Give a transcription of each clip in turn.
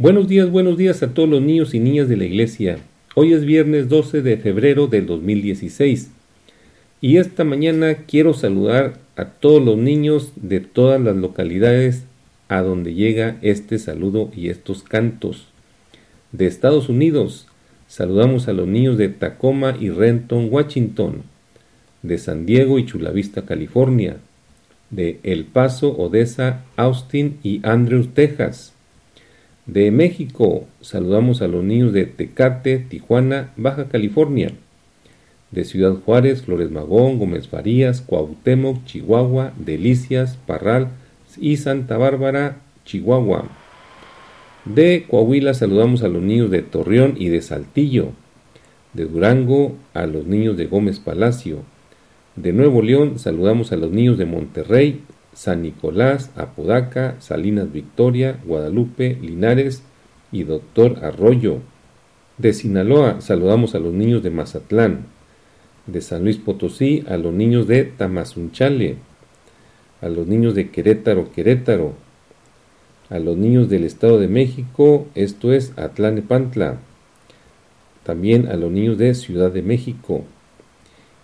Buenos días, buenos días a todos los niños y niñas de la iglesia. Hoy es viernes 12 de febrero del 2016 y esta mañana quiero saludar a todos los niños de todas las localidades a donde llega este saludo y estos cantos. De Estados Unidos, saludamos a los niños de Tacoma y Renton, Washington, de San Diego y Chulavista, California, de El Paso, Odessa, Austin y Andrews, Texas, de México, saludamos a los niños de Tecate, Tijuana, Baja California. De Ciudad Juárez, Flores Magón, Gómez Farías, Cuauhtémoc, Chihuahua, Delicias, Parral y Santa Bárbara, Chihuahua. De Coahuila saludamos a los niños de Torreón y de Saltillo. De Durango a los niños de Gómez Palacio. De Nuevo León saludamos a los niños de Monterrey, San Nicolás, Apodaca, Salinas Victoria, Guadalupe, Linares y Doctor Arroyo. De Sinaloa saludamos a los niños de Mazatlán. De San Luis Potosí a los niños de Tamazunchale. A los niños de Querétaro, Querétaro. A los niños del Estado de México, esto es Atlanepantla. También a los niños de Ciudad de México.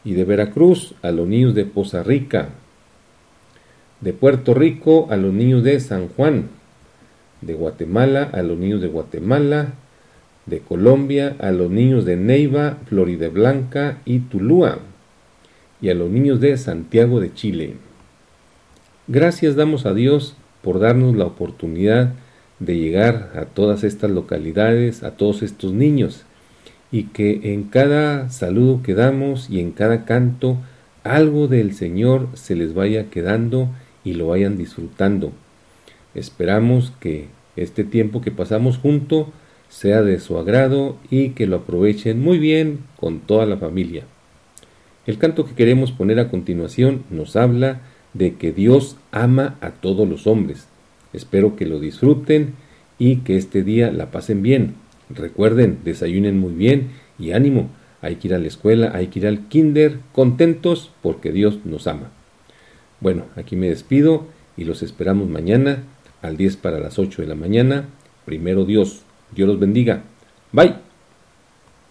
Y de Veracruz a los niños de Poza Rica, de Puerto Rico a los niños de San Juan, de Guatemala a los niños de Guatemala, de Colombia a los niños de Neiva, Florida Blanca y Tulúa, y a los niños de Santiago de Chile. Gracias damos a Dios por darnos la oportunidad de llegar a todas estas localidades, a todos estos niños, y que en cada saludo que damos y en cada canto algo del Señor se les vaya quedando y lo vayan disfrutando. Esperamos que este tiempo que pasamos junto sea de su agrado y que lo aprovechen muy bien con toda la familia. El canto que queremos poner a continuación nos habla de que Dios ama a todos los hombres. Espero que lo disfruten y que este día la pasen bien. Recuerden, desayunen muy bien y ánimo. Hay que ir a la escuela, hay que ir al kinder contentos porque Dios nos ama. Bueno, aquí me despido y los esperamos mañana al 10 para las 8 de la mañana. Primero Dios. Dios los bendiga. Bye.